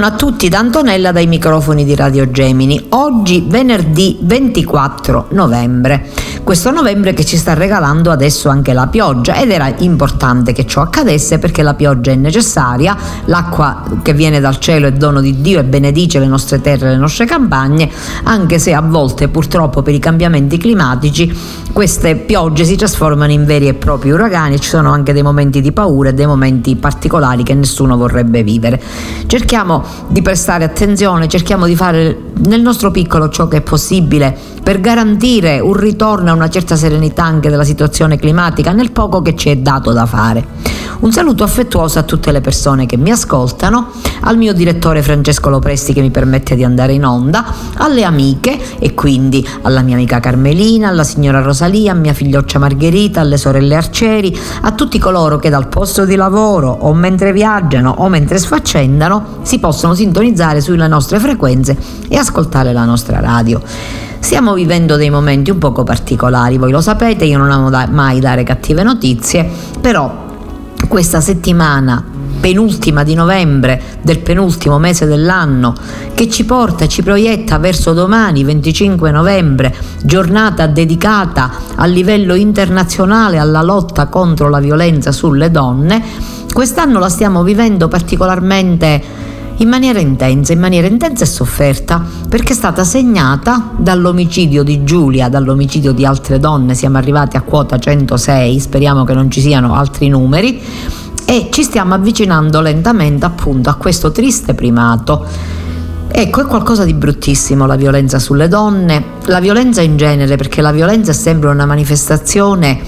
Buongiorno a tutti da Antonella dai microfoni di Radio Gemini. Oggi venerdì 24 novembre. Questo novembre che ci sta regalando adesso anche la pioggia ed era importante che ciò accadesse perché la pioggia è necessaria, l'acqua che viene dal cielo è dono di Dio e benedice le nostre terre e le nostre campagne, anche se a volte purtroppo per i cambiamenti climatici queste piogge si trasformano in veri e propri uragani e ci sono anche dei momenti di paura e dei momenti particolari che nessuno vorrebbe vivere. Cerchiamo di prestare attenzione, cerchiamo di fare nel nostro piccolo ciò che è possibile per garantire un ritorno a una certa serenità anche della situazione climatica nel poco che ci è dato da fare. Un saluto affettuoso a tutte le persone che mi ascoltano, al mio direttore Francesco Lopresti che mi permette di andare in onda, alle amiche e quindi alla mia amica Carmelina, alla signora Rosalia, a mia figlioccia Margherita, alle sorelle Arcieri, a tutti coloro che dal posto di lavoro o mentre viaggiano o mentre sfaccendano si possono sintonizzare sulle nostre frequenze e ascoltare la nostra radio. Stiamo vivendo dei momenti un poco particolari, voi lo sapete, io non amo da- mai dare cattive notizie, però questa settimana penultima di novembre del penultimo mese dell'anno che ci porta, ci proietta verso domani 25 novembre, giornata dedicata a livello internazionale alla lotta contro la violenza sulle donne, quest'anno la stiamo vivendo particolarmente in maniera intensa, in maniera intensa e sofferta, perché è stata segnata dall'omicidio di Giulia, dall'omicidio di altre donne, siamo arrivati a quota 106, speriamo che non ci siano altri numeri, e ci stiamo avvicinando lentamente appunto a questo triste primato. Ecco, è qualcosa di bruttissimo la violenza sulle donne, la violenza in genere, perché la violenza è sempre una manifestazione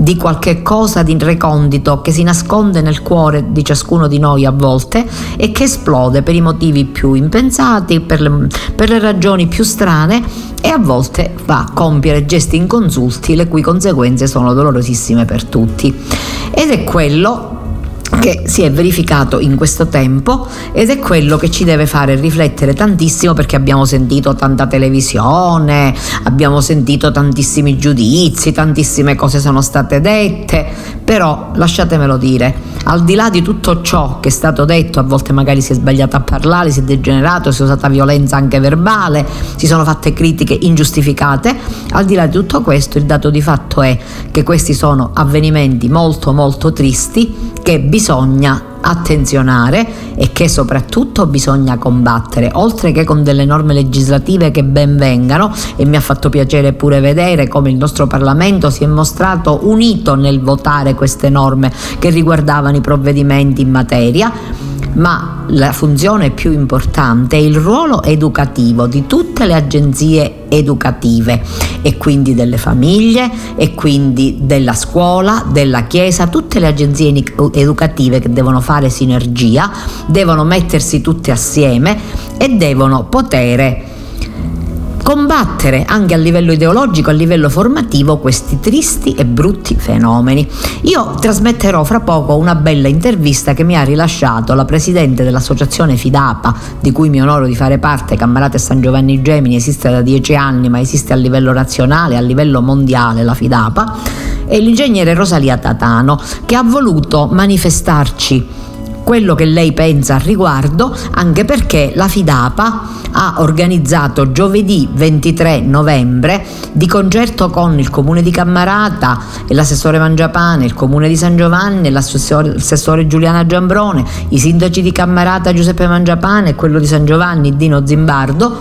di qualche cosa di recondito che si nasconde nel cuore di ciascuno di noi a volte e che esplode per i motivi più impensati, per le, per le ragioni più strane e a volte va a compiere gesti inconsulti le cui conseguenze sono dolorosissime per tutti. Ed è quello che si è verificato in questo tempo ed è quello che ci deve fare riflettere tantissimo perché abbiamo sentito tanta televisione, abbiamo sentito tantissimi giudizi, tantissime cose sono state dette, però lasciatemelo dire, al di là di tutto ciò che è stato detto, a volte magari si è sbagliato a parlare, si è degenerato, si è usata violenza anche verbale, si sono fatte critiche ingiustificate, al di là di tutto questo il dato di fatto è che questi sono avvenimenti molto molto tristi che bisogna attenzionare e che soprattutto bisogna combattere, oltre che con delle norme legislative che ben vengano e mi ha fatto piacere pure vedere come il nostro Parlamento si è mostrato unito nel votare queste norme che riguardavano i provvedimenti in materia ma la funzione più importante è il ruolo educativo di tutte le agenzie educative e quindi delle famiglie e quindi della scuola, della chiesa, tutte le agenzie educative che devono fare sinergia, devono mettersi tutte assieme e devono poter combattere anche a livello ideologico, a livello formativo questi tristi e brutti fenomeni. Io trasmetterò fra poco una bella intervista che mi ha rilasciato la presidente dell'associazione Fidapa, di cui mi onoro di fare parte, Cammarate San Giovanni Gemini, esiste da dieci anni ma esiste a livello nazionale, a livello mondiale la Fidapa, e l'ingegnere Rosalia Tatano che ha voluto manifestarci quello che lei pensa al riguardo, anche perché la Fidapa ha organizzato giovedì 23 novembre di concerto con il comune di Cammarata e l'assessore Mangiapane, il comune di San Giovanni, l'assessore Giuliana Giambrone, i sindaci di Cammarata Giuseppe Mangiapane e quello di San Giovanni Dino Zimbardo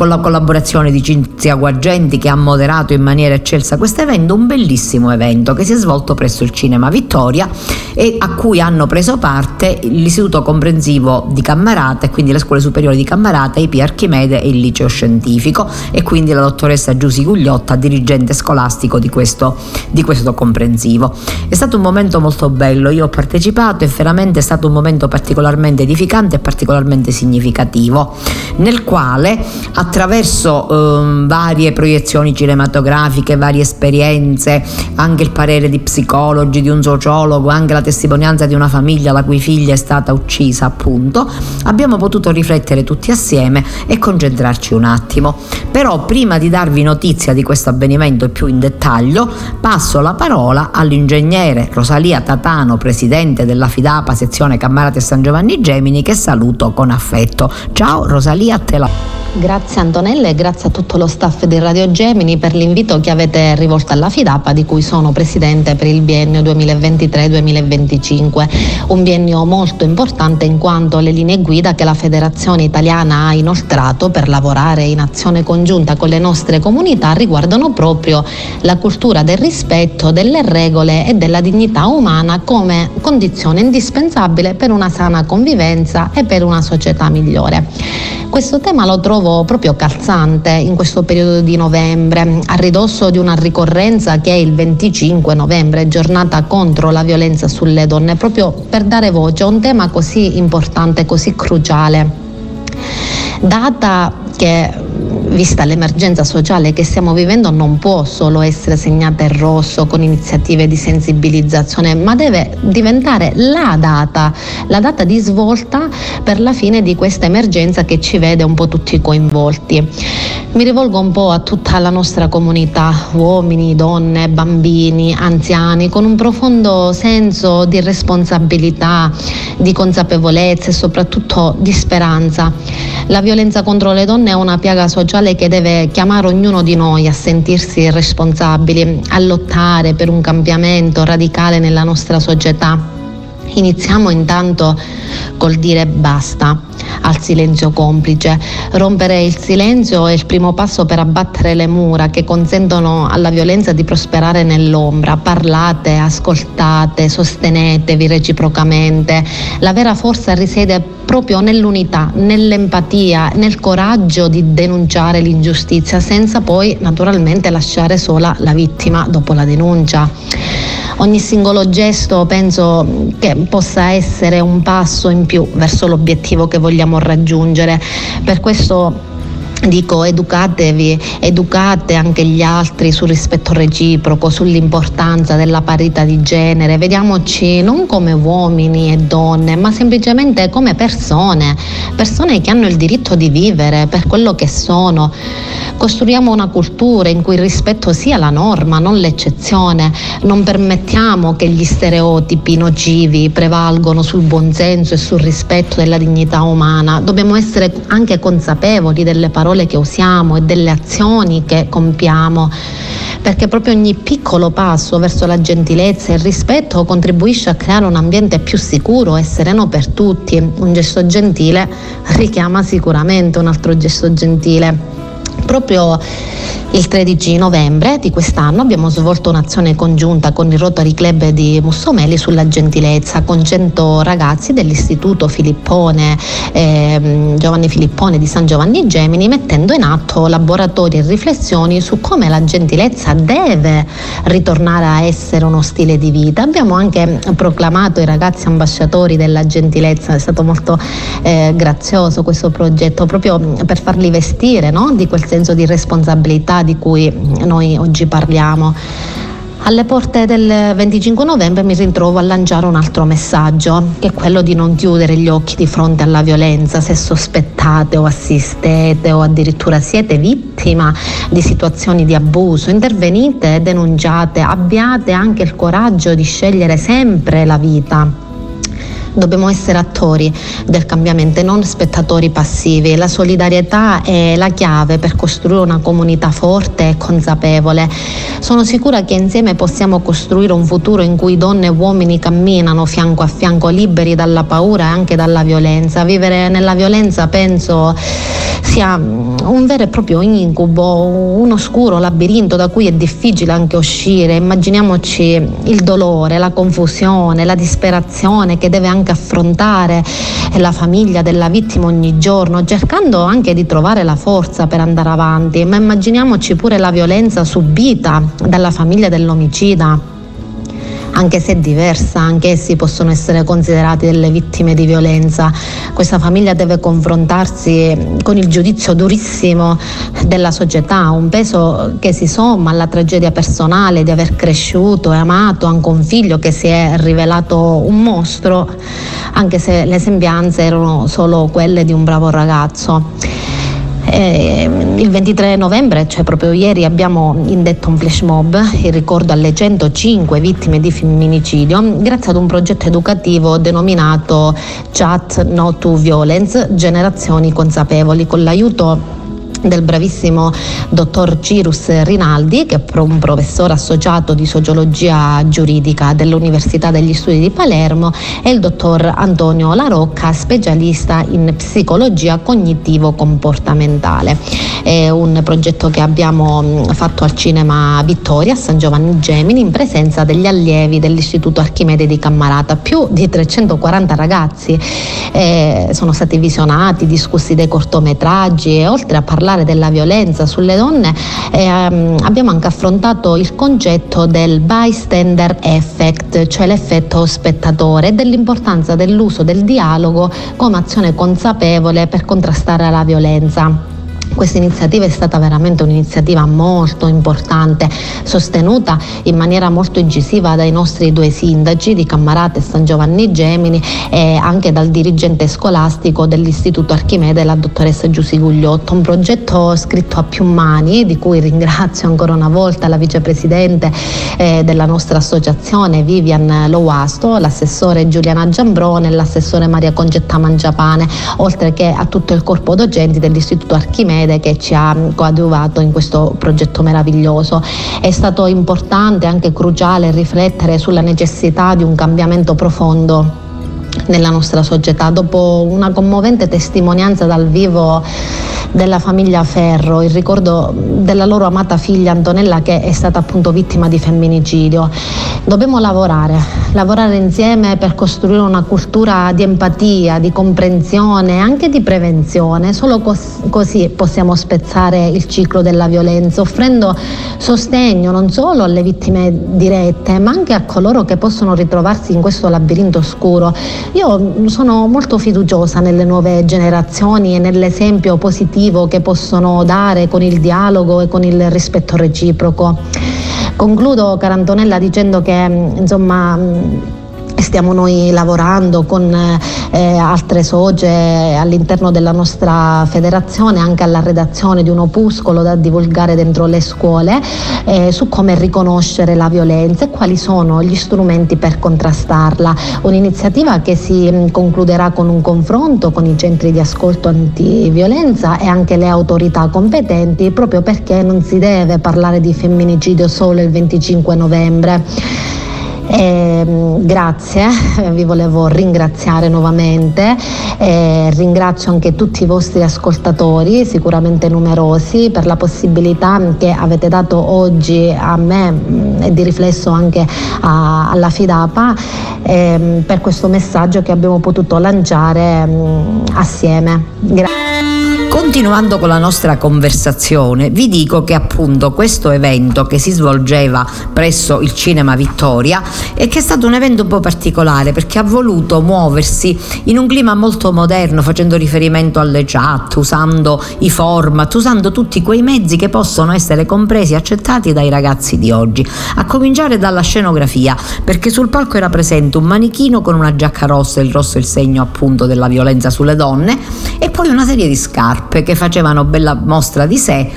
con la collaborazione di Cinzia Guargenti che ha moderato in maniera eccelsa questo evento, un bellissimo evento che si è svolto presso il Cinema Vittoria e a cui hanno preso parte l'Istituto Comprensivo di Cammarata e quindi le scuole superiori di Cammarata, IP Archimede e il Liceo Scientifico e quindi la dottoressa Giusy Gugliotta, dirigente scolastico di questo, di questo comprensivo. È stato un momento molto bello, io ho partecipato e veramente è stato un momento particolarmente edificante e particolarmente significativo, nel quale a attraverso eh, varie proiezioni cinematografiche, varie esperienze, anche il parere di psicologi, di un sociologo, anche la testimonianza di una famiglia la cui figlia è stata uccisa appunto, abbiamo potuto riflettere tutti assieme e concentrarci un attimo. Però prima di darvi notizia di questo avvenimento più in dettaglio, passo la parola all'ingegnere Rosalia Tatano, presidente della Fidapa sezione Cammarate San Giovanni Gemini, che saluto con affetto. Ciao Rosalia, te la... Grazie Antonella e grazie a tutto lo staff di Radio Gemini per l'invito che avete rivolto alla Fidapa di cui sono presidente per il biennio 2023-2025, un biennio molto importante in quanto le linee guida che la Federazione Italiana ha inoltrato per lavorare in azione congiunta con le nostre comunità riguardano proprio la cultura del rispetto delle regole e della dignità umana come condizione indispensabile per una sana convivenza e per una società migliore. Questo tema lo trovo proprio calzante in questo periodo di novembre, a ridosso di una ricorrenza che è il 25 novembre, giornata contro la violenza sulle donne, proprio per dare voce a un tema così importante, così cruciale. Data che vista l'emergenza sociale che stiamo vivendo, non può solo essere segnata in rosso con iniziative di sensibilizzazione, ma deve diventare la data, la data di svolta per la fine di questa emergenza che ci vede un po' tutti coinvolti. Mi rivolgo un po' a tutta la nostra comunità, uomini, donne, bambini, anziani, con un profondo senso di responsabilità, di consapevolezza e soprattutto di speranza. La violenza contro le donne è una piaga sociale che deve chiamare ognuno di noi a sentirsi responsabili, a lottare per un cambiamento radicale nella nostra società. Iniziamo intanto col dire basta al silenzio complice. Rompere il silenzio è il primo passo per abbattere le mura che consentono alla violenza di prosperare nell'ombra. Parlate, ascoltate, sostenetevi reciprocamente. La vera forza risiede proprio nell'unità, nell'empatia, nel coraggio di denunciare l'ingiustizia senza poi naturalmente lasciare sola la vittima dopo la denuncia ogni singolo gesto penso che possa essere un passo in più verso l'obiettivo che vogliamo raggiungere. Per questo Dico educatevi, educate anche gli altri sul rispetto reciproco, sull'importanza della parità di genere, vediamoci non come uomini e donne, ma semplicemente come persone, persone che hanno il diritto di vivere per quello che sono. Costruiamo una cultura in cui il rispetto sia la norma, non l'eccezione, non permettiamo che gli stereotipi nocivi prevalgono sul buonsenso e sul rispetto della dignità umana, dobbiamo essere anche consapevoli delle parole parole che usiamo e delle azioni che compiamo, perché proprio ogni piccolo passo verso la gentilezza e il rispetto contribuisce a creare un ambiente più sicuro e sereno per tutti. Un gesto gentile richiama sicuramente un altro gesto gentile. Proprio il 13 novembre di quest'anno abbiamo svolto un'azione congiunta con il Rotary Club di Mussomeli sulla gentilezza con 100 ragazzi dell'Istituto Filippone, eh, Giovanni Filippone di San Giovanni Gemini mettendo in atto laboratori e riflessioni su come la gentilezza deve ritornare a essere uno stile di vita. Abbiamo anche proclamato i ragazzi ambasciatori della gentilezza, è stato molto eh, grazioso questo progetto proprio per farli vestire no? di quel senso di responsabilità di cui noi oggi parliamo. Alle porte del 25 novembre mi ritrovo a lanciare un altro messaggio, che è quello di non chiudere gli occhi di fronte alla violenza se sospettate o assistete o addirittura siete vittima di situazioni di abuso. Intervenite, denunciate, abbiate anche il coraggio di scegliere sempre la vita Dobbiamo essere attori del cambiamento non spettatori passivi. La solidarietà è la chiave per costruire una comunità forte e consapevole. Sono sicura che insieme possiamo costruire un futuro in cui donne e uomini camminano fianco a fianco liberi dalla paura e anche dalla violenza. Vivere nella violenza penso sia un vero e proprio incubo, un oscuro labirinto da cui è difficile anche uscire. Immaginiamoci il dolore, la confusione, la disperazione che deve anche affrontare la famiglia della vittima ogni giorno, cercando anche di trovare la forza per andare avanti. Ma immaginiamoci pure la violenza subita dalla famiglia dell'omicida anche se diversa, anche essi possono essere considerati delle vittime di violenza. Questa famiglia deve confrontarsi con il giudizio durissimo della società, un peso che si somma alla tragedia personale di aver cresciuto e amato anche un figlio che si è rivelato un mostro, anche se le sembianze erano solo quelle di un bravo ragazzo. Eh, il 23 novembre, cioè proprio ieri, abbiamo indetto un flash mob in ricordo alle 105 vittime di femminicidio grazie ad un progetto educativo denominato Chat No to Violence, generazioni consapevoli, con l'aiuto del bravissimo dottor Cirus Rinaldi, che è un professore associato di sociologia giuridica dell'Università degli Studi di Palermo, e il dottor Antonio Larocca, specialista in psicologia cognitivo-comportamentale. È un progetto che abbiamo fatto al Cinema Vittoria a San Giovanni Gemini in presenza degli allievi dell'Istituto Archimede di Cammarata. Più di 340 ragazzi eh, sono stati visionati, discussi dei cortometraggi e oltre a parlare parlare della violenza sulle donne ehm, abbiamo anche affrontato il concetto del bystander effect, cioè l'effetto spettatore e dell'importanza dell'uso del dialogo come azione consapevole per contrastare la violenza. Questa iniziativa è stata veramente un'iniziativa molto importante, sostenuta in maniera molto incisiva dai nostri due sindaci di Cammarate e San Giovanni Gemini e anche dal dirigente scolastico dell'Istituto Archimede, la dottoressa Giussi Gugliotto. Un progetto scritto a più mani, di cui ringrazio ancora una volta la vicepresidente eh, della nostra associazione Vivian Loasto, l'assessore Giuliana Giambrone e l'assessore Maria Concetta Mangiapane, oltre che a tutto il corpo docenti dell'Istituto Archimede Archimede che ci ha coadiuvato in questo progetto meraviglioso. È stato importante, anche cruciale, riflettere sulla necessità di un cambiamento profondo nella nostra società. Dopo una commovente testimonianza dal vivo della famiglia Ferro, il ricordo della loro amata figlia Antonella che è stata appunto vittima di femminicidio. Dobbiamo lavorare, lavorare insieme per costruire una cultura di empatia, di comprensione e anche di prevenzione. Solo cos- così possiamo spezzare il ciclo della violenza, offrendo sostegno non solo alle vittime dirette, ma anche a coloro che possono ritrovarsi in questo labirinto oscuro. Io sono molto fiduciosa nelle nuove generazioni e nell'esempio positivo che possono dare con il dialogo e con il rispetto reciproco. Concludo, cara Antonella, dicendo che insomma stiamo noi lavorando con eh, altre socie all'interno della nostra federazione anche alla redazione di un opuscolo da divulgare dentro le scuole eh, su come riconoscere la violenza e quali sono gli strumenti per contrastarla. Un'iniziativa che si mm, concluderà con un confronto con i centri di ascolto antiviolenza e anche le autorità competenti proprio perché non si deve parlare di femminicidio solo il 25 novembre. Eh, grazie, vi volevo ringraziare nuovamente, eh, ringrazio anche tutti i vostri ascoltatori, sicuramente numerosi, per la possibilità che avete dato oggi a me mm, e di riflesso anche a, alla Fidapa eh, per questo messaggio che abbiamo potuto lanciare mh, mm, assieme. Grazie. Continuando con la nostra conversazione, vi dico che appunto questo evento che si svolgeva presso il Cinema Vittoria e che è stato un evento un po' particolare perché ha voluto muoversi in un clima molto moderno, facendo riferimento alle chat, usando i format, usando tutti quei mezzi che possono essere compresi e accettati dai ragazzi di oggi. A cominciare dalla scenografia, perché sul palco era presente un manichino con una giacca rossa, il rosso è il segno appunto della violenza sulle donne, e poi una serie di scarpe che facevano bella mostra di sé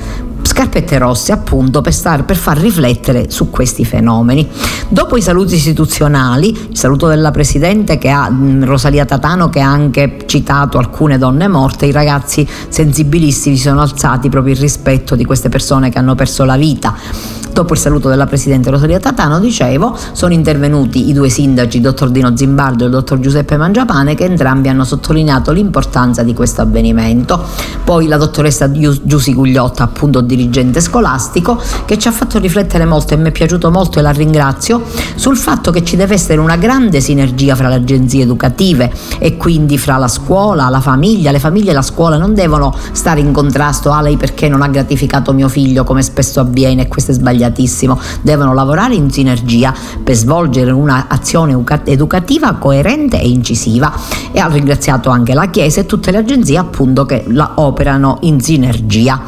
scarpette rosse appunto per, star, per far riflettere su questi fenomeni. Dopo i saluti istituzionali, il saluto della Presidente che ha Rosalia Tatano che ha anche citato alcune donne morte, i ragazzi sensibilissimi si sono alzati proprio in rispetto di queste persone che hanno perso la vita. Dopo il saluto della Presidente Rosalia Tatano, dicevo, sono intervenuti i due sindaci, il dottor Dino Zimbardo e il dottor Giuseppe Mangiapane, che entrambi hanno sottolineato l'importanza di questo avvenimento. Poi la dottoressa Giusi Gugliotta, appunto dirigente scolastico, che ci ha fatto riflettere molto e mi è piaciuto molto e la ringrazio, sul fatto che ci deve essere una grande sinergia fra le agenzie educative e quindi fra la scuola, la famiglia, le famiglie e la scuola non devono stare in contrasto, ah lei perché non ha gratificato mio figlio come spesso avviene e questo è sbagliatissimo, devono lavorare in sinergia per svolgere un'azione educativa coerente e incisiva e ha ringraziato anche la Chiesa e tutte le agenzie appunto che la operano in sinergia.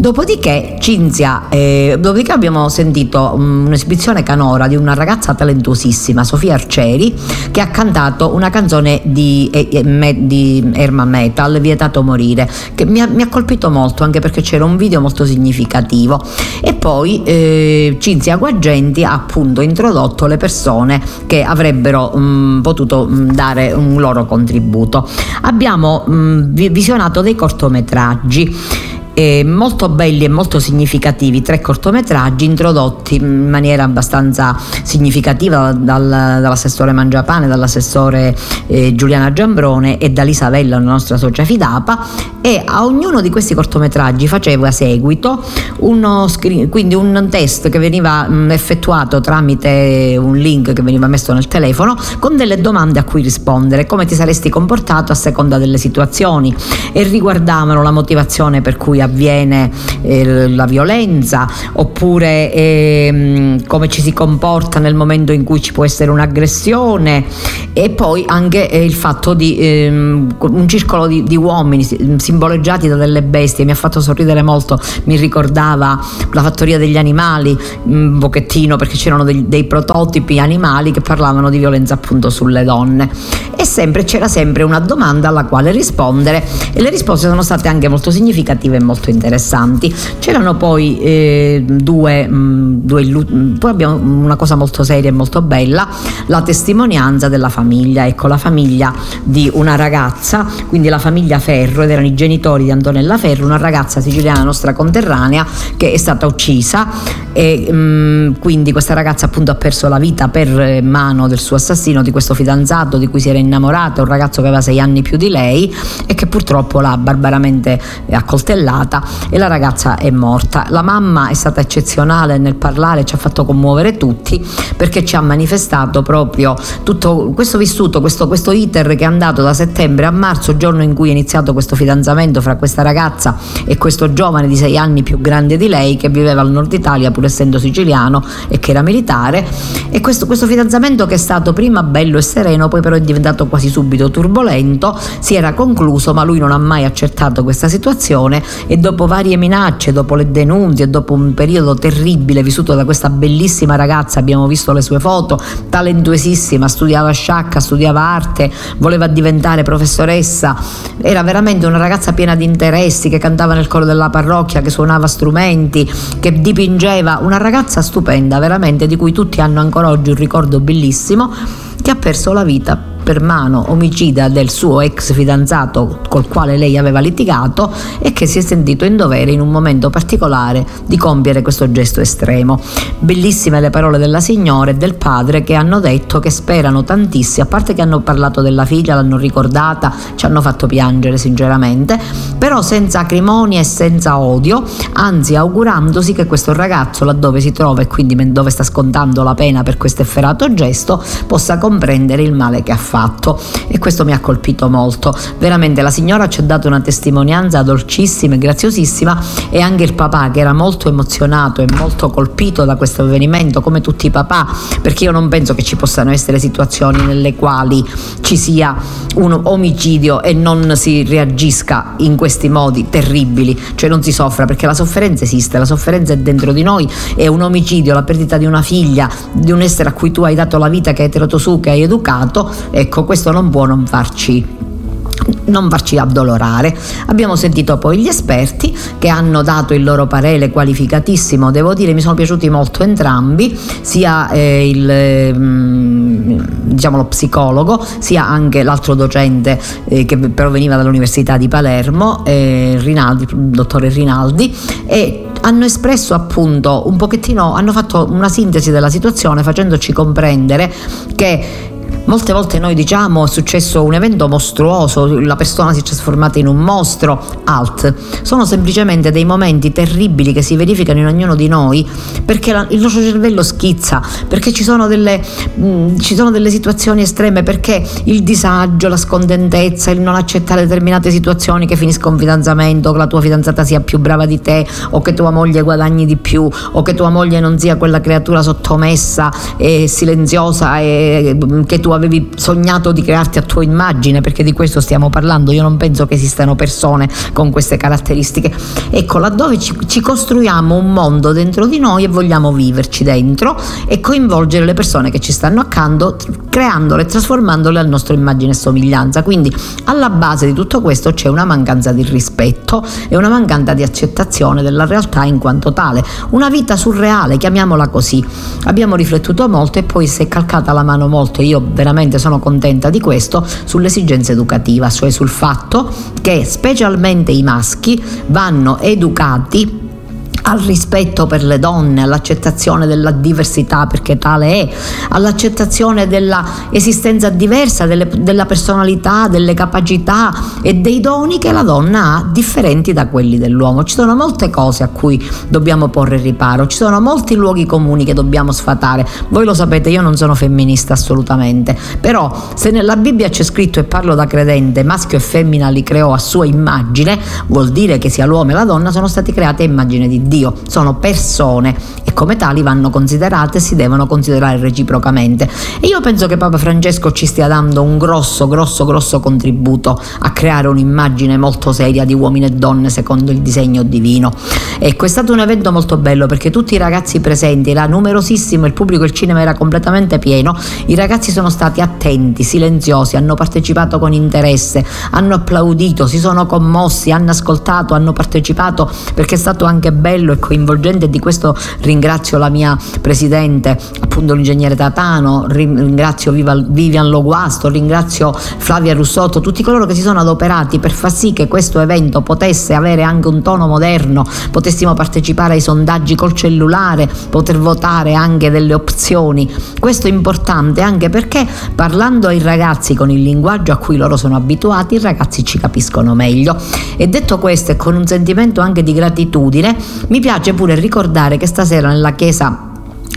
Dopodiché Cinzia, eh, dopodiché abbiamo sentito um, un'esibizione canora di una ragazza talentuosissima, Sofia Arcieri, che ha cantato una canzone di, eh, eh me, di Erma Metal, Vietato Morire, che mi ha, mi ha, colpito molto anche perché c'era un video molto significativo. E poi eh, Cinzia Guagenti ha appunto introdotto le persone che avrebbero um, potuto um, dare un loro contributo. Abbiamo visionato dei cortometraggi eh, molto belli e molto significativi, tre cortometraggi introdotti in maniera abbastanza significativa dal, dall'assessore Mangiapane, dall'assessore eh, Giuliana Giambrone e da Lisavella, la nostra socia Fidapa e a ognuno di questi cortometraggi faceva seguito uno screen, quindi un test che veniva mh, effettuato tramite un link che veniva messo nel telefono con delle domande a cui rispondere, come ti saresti comportato a seconda delle situazioni e riguardavano la motivazione per cui avviene eh, la violenza oppure eh, come ci si comporta nel momento in cui ci può essere un'aggressione e poi anche eh, il fatto di eh, un circolo di, di, uomini simboleggiati da delle bestie. Mi ha fatto sorridere molto mi ricordava la fattoria degli animali un pochettino perché c'erano dei, dei prototipi animali che parlavano di violenza appunto sulle donne. E sempre c'era sempre una domanda alla quale rispondere e le risposte sono state anche molto significative e molto molto interessanti. C'erano poi eh, due, mh, mm, due mm, poi abbiamo una cosa molto seria e molto bella, la testimonianza della famiglia, ecco la famiglia di una ragazza, quindi la famiglia Ferro ed erano i genitori di Antonella Ferro, una ragazza siciliana nostra conterranea che è stata uccisa e mh, mm, quindi questa ragazza appunto ha perso la vita per mano del suo assassino, di questo fidanzato di cui si era innamorata, un ragazzo che aveva sei anni più di lei e che purtroppo l'ha barbaramente accoltellata sfruttata e la ragazza è morta. La mamma è stata eccezionale nel parlare, ci ha fatto commuovere tutti perché ci ha manifestato proprio tutto questo vissuto, questo, questo iter che è andato da settembre a marzo, giorno in cui è iniziato questo fidanzamento fra questa ragazza e questo giovane di sei anni più grande di lei che viveva al nord Italia pur essendo siciliano e che era militare e questo, questo fidanzamento che è stato prima bello e sereno poi però è diventato quasi subito turbolento si era concluso ma lui non ha mai accettato questa situazione e dopo varie minacce, dopo le denunce, dopo un periodo terribile vissuto da questa bellissima ragazza, abbiamo visto le sue foto, talentuosissima, studiava sciacca, studiava arte, voleva diventare professoressa, era veramente una ragazza piena di interessi, che cantava nel coro della parrocchia, che suonava strumenti, che dipingeva, una ragazza stupenda, veramente di cui tutti hanno ancora oggi un ricordo bellissimo, che ha perso la vita per mano omicida del suo ex fidanzato col quale lei aveva litigato e che si è sentito in dovere in un momento particolare di compiere questo gesto estremo. Bellissime le parole della signora e del padre che hanno detto che sperano tantissimo, a parte che hanno parlato della figlia, l'hanno ricordata, ci hanno fatto piangere sinceramente, però senza acrimonia e senza odio, anzi augurandosi che questo ragazzo laddove si trova e quindi dove sta scontando la pena per questo efferato gesto possa comprendere il male che ha fatto fatto e questo mi ha colpito molto. Veramente la signora ci ha dato una testimonianza dolcissima e graziosissima e anche il papà che era molto emozionato e molto colpito da questo avvenimento come tutti i papà perché io non penso che ci possano essere situazioni nelle quali ci sia un omicidio e non si reagisca in questi modi terribili, cioè non si soffra perché la sofferenza esiste, la sofferenza è dentro di noi, è un omicidio, la perdita di una figlia, di un essere a cui tu hai dato la vita, che hai tirato su, che hai educato, ecco questo non può non farci non farci addolorare. Abbiamo sentito poi gli esperti che hanno dato il loro parere qualificatissimo, devo dire mi sono piaciuti molto entrambi, sia eh, il, eh, diciamo, lo psicologo, sia anche l'altro docente eh, che proveniva dall'Università di Palermo, eh, Rinaldi, il dottore Rinaldi, e hanno espresso appunto un pochettino, hanno fatto una sintesi della situazione facendoci comprendere che Molte volte noi diciamo è successo un evento mostruoso, la persona si è trasformata in un mostro, alt. Sono semplicemente dei momenti terribili che si verificano in ognuno di noi perché la, il nostro cervello schizza, perché ci sono, delle, mh, mm, ci sono delle situazioni estreme, perché il disagio, la scontentezza, il non accettare determinate situazioni che finisca un fidanzamento, che la tua fidanzata sia più brava di te o che tua moglie guadagni di più o che tua moglie non sia quella creatura sottomessa e silenziosa e mm, tu avevi sognato di crearti a tua immagine, perché di questo stiamo parlando, io non penso che esistano persone con queste caratteristiche. Ecco, laddove ci, ci costruiamo un mondo dentro di noi e vogliamo viverci dentro e coinvolgere le persone che ci stanno accanto, creandole e trasformandole al nostro immagine e somiglianza. Quindi alla base di tutto questo c'è una mancanza di rispetto e una mancanza di accettazione della realtà in quanto tale. Una vita surreale, chiamiamola così. Abbiamo riflettuto molto e poi si è calcata la mano molto, io veramente sono contenta di questo, sull'esigenza educativa, cioè sul fatto che specialmente i maschi vanno educati al rispetto per le donne, all'accettazione della diversità perché tale è, all'accettazione dell'esistenza diversa, delle, della personalità, delle capacità e dei doni che la donna ha differenti da quelli dell'uomo. Ci sono molte cose a cui dobbiamo porre riparo, ci sono molti luoghi comuni che dobbiamo sfatare. Voi lo sapete, io non sono femminista assolutamente, però se nella Bibbia c'è scritto e parlo da credente, maschio e femmina li creò a sua immagine, vuol dire che sia l'uomo e la donna sono stati creati a immagine di Dio. Dio, sono persone e come tali vanno considerate e si devono considerare reciprocamente. E io penso che Papa Francesco ci stia dando un grosso, grosso, grosso contributo a creare un'immagine molto seria di uomini e donne secondo il disegno divino. Ecco, è stato un evento molto bello perché tutti i ragazzi presenti, era numerosissimo, il pubblico, il cinema era completamente pieno, i ragazzi sono stati attenti, silenziosi, hanno partecipato con interesse, hanno applaudito, si sono commossi, hanno ascoltato, hanno partecipato perché è stato anche bello bello e coinvolgente e di questo ringrazio la mia presidente, appunto l'ingegnere Tatano, ringrazio Vivian Loguasto, ringrazio Flavia Russotto, tutti coloro che si sono adoperati per far sì che questo evento potesse avere anche un tono moderno, potessimo partecipare ai sondaggi col cellulare, poter votare anche delle opzioni. Questo è importante anche perché parlando ai ragazzi con il linguaggio a cui loro sono abituati, i ragazzi ci capiscono meglio. E detto questo e con un sentimento anche di gratitudine, mi mi piace pure ricordare che stasera nella chiesa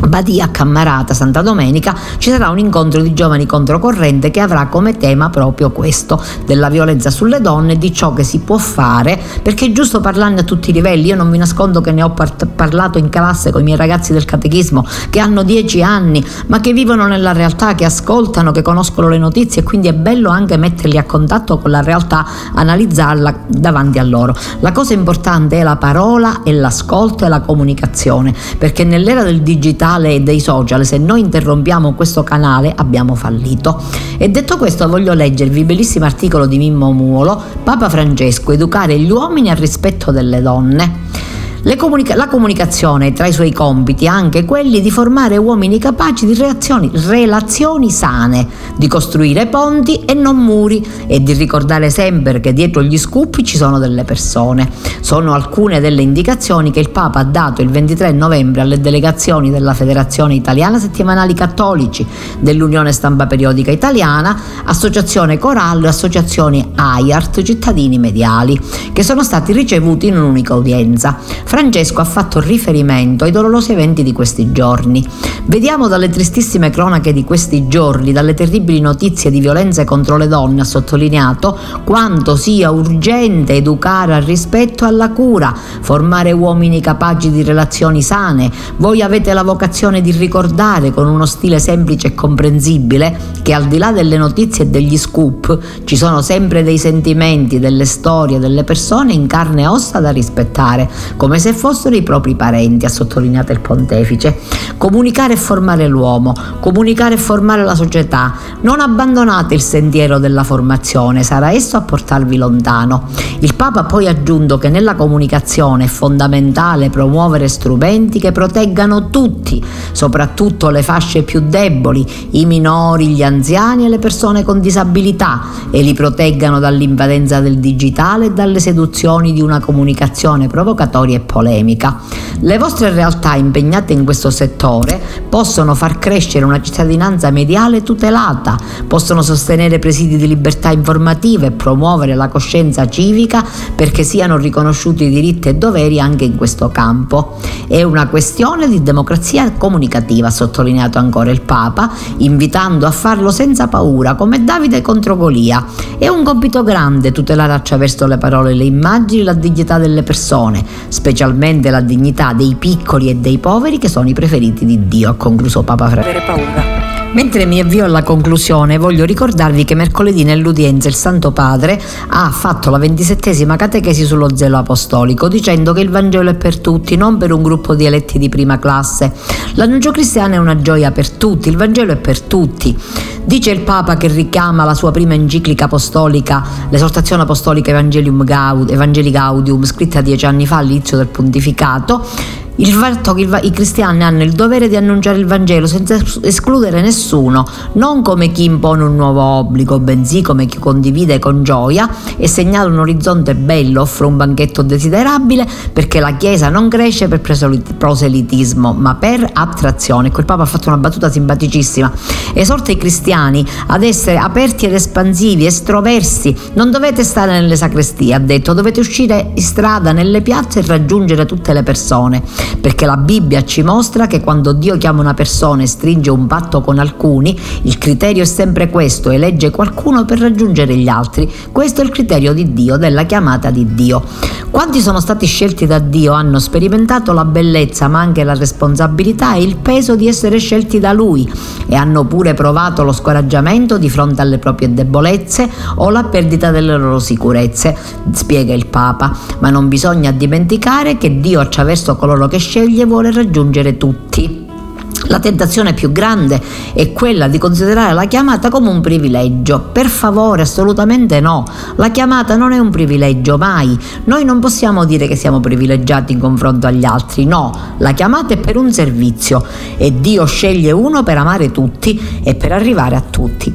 Badia Cammarata Santa Domenica ci sarà un incontro di giovani controcorrente che avrà come tema proprio questo, della violenza sulle donne, di ciò che si può fare, perché è giusto parlarne a tutti i livelli. Io non vi nascondo che ne ho par- parlato in classe con i miei ragazzi del catechismo che hanno dieci anni, ma che vivono nella realtà, che ascoltano, che conoscono le notizie e quindi è bello anche metterli a contatto con la realtà, analizzarla davanti a loro. La cosa importante è la parola e l'ascolto e la comunicazione, perché nell'era del digitale digitale e dei social, se noi interrompiamo questo canale abbiamo fallito. E detto questo voglio leggervi il bellissimo articolo di Mimmo Muolo, Papa Francesco, educare gli uomini al rispetto delle donne. Comunica- la comunicazione tra i suoi compiti anche quelli di formare uomini capaci di reazioni, relazioni sane, di costruire ponti e non muri e di ricordare sempre che dietro gli scoop ci sono delle persone. Sono alcune delle indicazioni che il Papa ha dato il 23 novembre alle delegazioni della Federazione Italiana Settimanali Cattolici, dell'Unione Stampa Periodica Italiana, Associazione Corallo e Associazione AIART Cittadini Mediali, che sono stati ricevuti in un'unica udienza. Francesco ha fatto riferimento ai dolorosi eventi di questi giorni. Vediamo dalle tristissime cronache di questi giorni, dalle terribili notizie di violenze contro le donne, ha sottolineato quanto sia urgente educare al rispetto e alla cura, formare uomini capaci di relazioni sane. Voi avete la vocazione di ricordare con uno stile semplice e comprensibile che al di là delle notizie e degli scoop ci sono sempre dei sentimenti, delle storie, delle persone in carne e ossa da rispettare, come se fossero i propri parenti, ha sottolineato il pontefice. Comunicare e formare l'uomo, comunicare e formare la società. Non abbandonate il sentiero della formazione, sarà esso a portarvi lontano. Il Papa ha poi aggiunto che nella comunicazione è fondamentale promuovere strumenti che proteggano tutti, soprattutto le fasce più deboli, i minori, gli anziani e le persone con disabilità e li proteggano dall'invadenza del digitale e dalle seduzioni di una comunicazione provocatoria e polemica. Le vostre realtà impegnate in questo settore possono far crescere una cittadinanza mediale tutelata, possono sostenere presidi di libertà informativa e promuovere la coscienza civica perché siano riconosciuti diritti e doveri anche in questo campo. È una questione di democrazia comunicativa, ha sottolineato ancora il Papa, invitando a farlo senza paura, come Davide contro Golia. È un compito grande tutelare attraverso le parole e le immagini la dignità delle persone, specialmente la dignità dei piccoli e dei poveri che sono i preferiti di Dio, ha concluso Papa Francesco. Mentre mi avvio alla conclusione, voglio ricordarvi che mercoledì nell'udienza il Santo Padre ha fatto la ventisettesima catechesi sullo zelo apostolico, dicendo che il Vangelo è per tutti, non per un gruppo di eletti di prima classe. L'annuncio cristiano è una gioia per tutti, il Vangelo è per tutti. Dice il Papa che richiama la sua prima enciclica apostolica, l'esortazione apostolica Evangelium Gaud, Evangeli Gaudium, scritta dieci anni fa all'inizio del pontificato, il fatto che i cristiani hanno il dovere di annunciare il Vangelo senza escludere nessuno, non come chi impone un nuovo obbligo, bensì come chi condivide con gioia e segnala un orizzonte bello, offre un banchetto desiderabile, perché la Chiesa non cresce per proselitismo, ma per attrazione. Quel Papa ha fatto una battuta simpaticissima. Esorta i cristiani ad essere aperti ed espansivi, estroversi. Non dovete stare nelle sacrestie, ha detto, dovete uscire in strada, nelle piazze e raggiungere tutte le persone perché la Bibbia ci mostra che quando Dio chiama una persona e stringe un patto con alcuni, il criterio è sempre questo, elegge qualcuno per raggiungere gli altri. Questo è il criterio di Dio, della chiamata di Dio. Quanti sono stati scelti da Dio hanno sperimentato la bellezza ma anche la responsabilità e il peso di essere scelti da Lui e hanno pure provato lo scoraggiamento di fronte alle proprie debolezze o la perdita delle loro sicurezze, spiega il Papa, ma non bisogna dimenticare che Dio attraverso coloro che sceglie vuole raggiungere tutti. La tentazione più grande è quella di considerare la chiamata come un privilegio. Per favore, assolutamente no. La chiamata non è un privilegio, mai. Noi non possiamo dire che siamo privilegiati in confronto agli altri, no. La chiamata è per un servizio e Dio sceglie uno per amare tutti e per arrivare a tutti.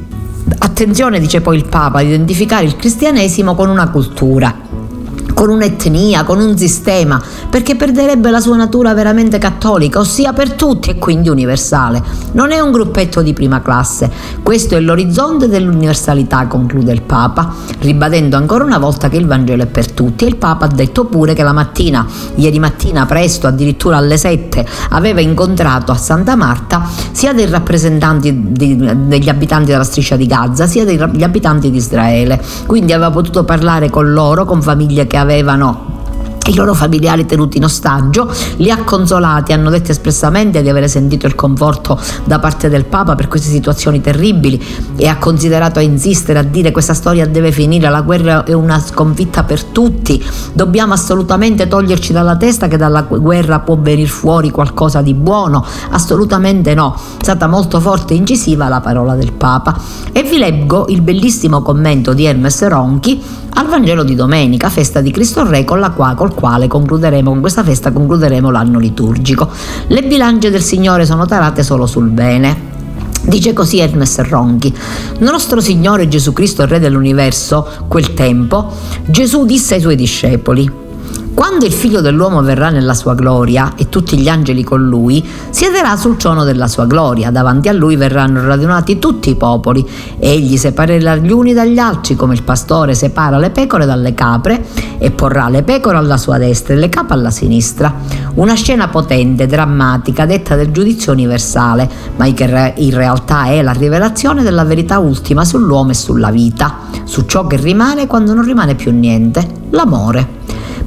Attenzione, dice poi il Papa, ad identificare il cristianesimo con una cultura con un'etnia, con un sistema, perché perderebbe la sua natura veramente cattolica, ossia per tutti e quindi universale. Non è un gruppetto di prima classe, questo è l'orizzonte dell'universalità, conclude il Papa, ribadendo ancora una volta che il Vangelo è per tutti. E il Papa ha detto pure che la mattina, ieri mattina presto, addirittura alle 7, aveva incontrato a Santa Marta sia dei rappresentanti di, degli abitanti della striscia di Gaza, sia degli abitanti di Israele, quindi aveva potuto parlare con loro, con famiglie che avevano avevano i loro familiari tenuti in ostaggio, li ha consolati, hanno detto espressamente di avere sentito il conforto da parte del Papa per queste situazioni terribili e ha considerato a insistere, a dire questa storia deve finire, la guerra è una sconfitta per tutti, dobbiamo assolutamente toglierci dalla testa che dalla guerra può venire fuori qualcosa di buono, assolutamente no, è stata molto forte e incisiva la parola del Papa. E vi leggo il bellissimo commento di Hermes Ronchi al Vangelo di domenica, festa di Cristo Re, con la quale, col quale concluderemo, con questa festa concluderemo l'anno liturgico. Le bilance del Signore sono tarate solo sul bene. Dice così Hermes Ronchi, nostro Signore Gesù Cristo, Re dell'universo, quel tempo, Gesù disse ai suoi discepoli, quando il figlio dell'uomo verrà nella sua gloria e tutti gli angeli con lui, siederà sul trono della sua gloria. Davanti a lui verranno radunati tutti i popoli. Egli separerà gli uni dagli altri come il pastore separa le pecore dalle capre e porrà le pecore alla sua destra e le capre alla sinistra. Una scena potente, drammatica, detta del giudizio universale, ma che in realtà è la rivelazione della verità ultima sull'uomo e sulla vita, su ciò che rimane quando non rimane più niente, l'amore.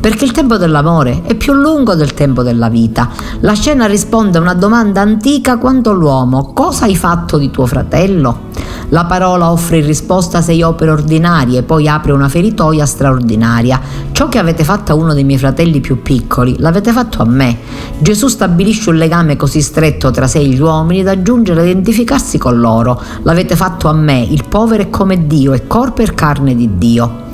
Perché il tempo dell'amore è più lungo del tempo della vita. La scena risponde a una domanda antica quanto l'uomo, cosa hai fatto di tuo fratello? La parola offre in risposta sei opere ordinarie, poi apre una feritoia straordinaria. Ciò che avete fatto a uno dei miei fratelli più piccoli, l'avete fatto a me. Gesù stabilisce un legame così stretto tra sé e gli uomini da giungere a identificarsi con loro. L'avete fatto a me, il povero è come Dio, è corpo e carne di Dio.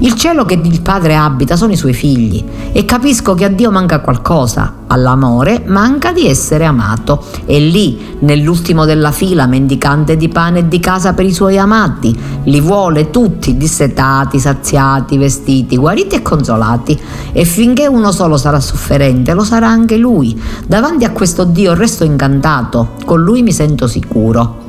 Il cielo che il padre abita sono i suoi figli e capisco che a Dio manca qualcosa, all'amore manca di essere amato. E lì, nell'ultimo della fila, mendicante di pane e di casa per i suoi amati, li vuole tutti dissetati, saziati, vestiti, guariti e consolati. E finché uno solo sarà sofferente, lo sarà anche lui. Davanti a questo Dio resto incantato, con lui mi sento sicuro.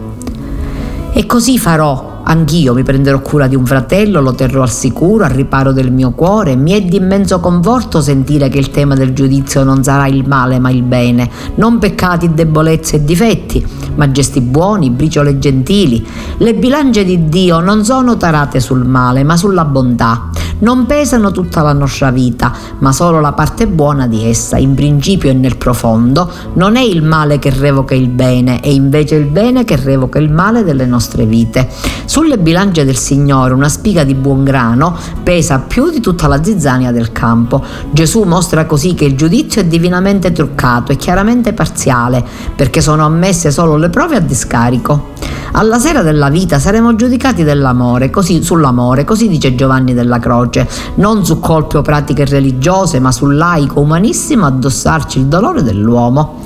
E così farò Anch'io mi prenderò cura di un fratello, lo terrò al sicuro, al riparo del mio cuore. Mi è di immenso conforto sentire che il tema del giudizio non sarà il male ma il bene, non peccati, debolezze e difetti, ma gesti buoni, briciole gentili. Le bilance di Dio non sono tarate sul male ma sulla bontà non pesano tutta la nostra vita, ma solo la parte buona di essa, in principio e nel profondo. Non è il male che revoca il bene, è invece il bene che revoca il male delle nostre vite. Sulle bilance del Signore una spiga di buon grano pesa più di tutta la zizzania del campo. Gesù mostra così che il giudizio è divinamente truccato e chiaramente parziale, perché sono ammesse solo le prove a discarico. Alla sera della vita saremo giudicati dell'amore, così, sull'amore, così dice Giovanni della Croce, non su colpi o pratiche religiose, ma sul laico umanissimo addossarci il dolore dell'uomo.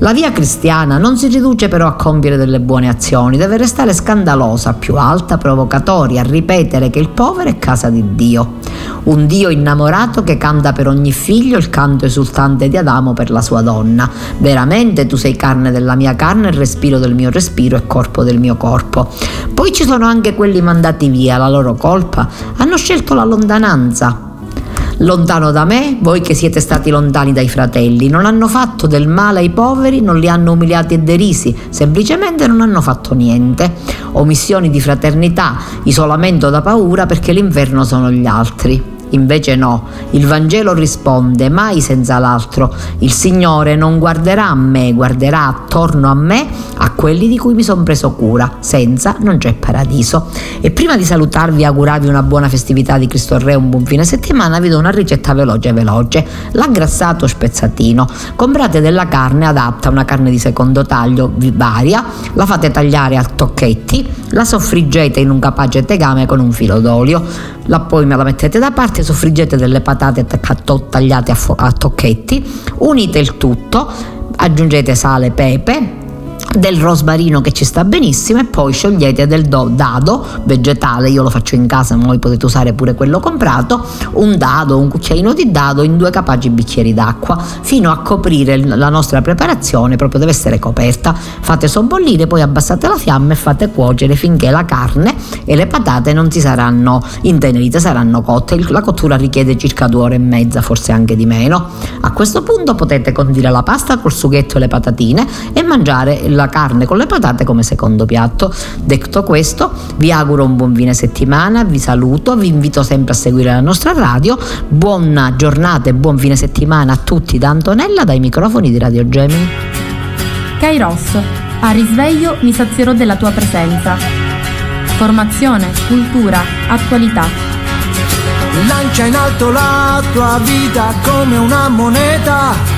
La via cristiana non si riduce però a compiere delle buone azioni, deve restare scandalosa, più alta, provocatoria, ripetere che il povero è casa di Dio. Un Dio innamorato che canta per ogni figlio il canto esultante di Adamo per la sua donna. Veramente tu sei carne della mia carne, respiro del mio respiro e corpo del mio corpo. Poi ci sono anche quelli mandati via, la loro colpa. Hanno scelto la lontananza, Lontano da me, voi che siete stati lontani dai fratelli, non hanno fatto del male ai poveri, non li hanno umiliati e derisi, semplicemente non hanno fatto niente. Omissioni di fraternità, isolamento da paura perché l'inferno sono gli altri. Invece no, il Vangelo risponde mai senza l'altro. Il Signore non guarderà a me, guarderà attorno a me a quelli di cui mi sono preso cura. Senza non c'è paradiso. E prima di salutarvi e augurarvi una buona festività di Cristo Re un buon fine settimana, vi do una ricetta veloce veloce. L'aggrassato spezzatino. Comprate della carne adatta, una carne di secondo taglio varia, la fate tagliare a tocchetti, la soffriggete in un capace tegame con un filo d'olio la poi me la mettete da parte, soffriggete delle patate tagliate a, tocchetti, unite il tutto, aggiungete sale, pepe, del rosmarino che ci sta benissimo e poi sciogliete del do- dado vegetale, io lo faccio in casa ma voi potete usare pure quello comprato, un dado, un cucchiaino di dado in due capaci bicchieri d'acqua fino a coprire la nostra preparazione, proprio deve essere coperta, fate sobbollire, poi abbassate la fiamma e fate cuocere finché la carne e le patate non si saranno intenerite, saranno cotte, la cottura richiede circa due ore e mezza, forse anche di meno. A questo punto potete condire la pasta col sughetto e le patatine e mangiare la carne con le patate come secondo piatto. Detto questo, vi auguro un buon fine settimana, vi saluto, vi invito sempre a seguire la nostra radio. Buona giornata e buon fine settimana a tutti da Antonella dai microfoni di Radio Gemini. Kairos, a risveglio mi sazierò della tua presenza. Formazione, cultura, attualità. Lancia in alto la tua vita come una moneta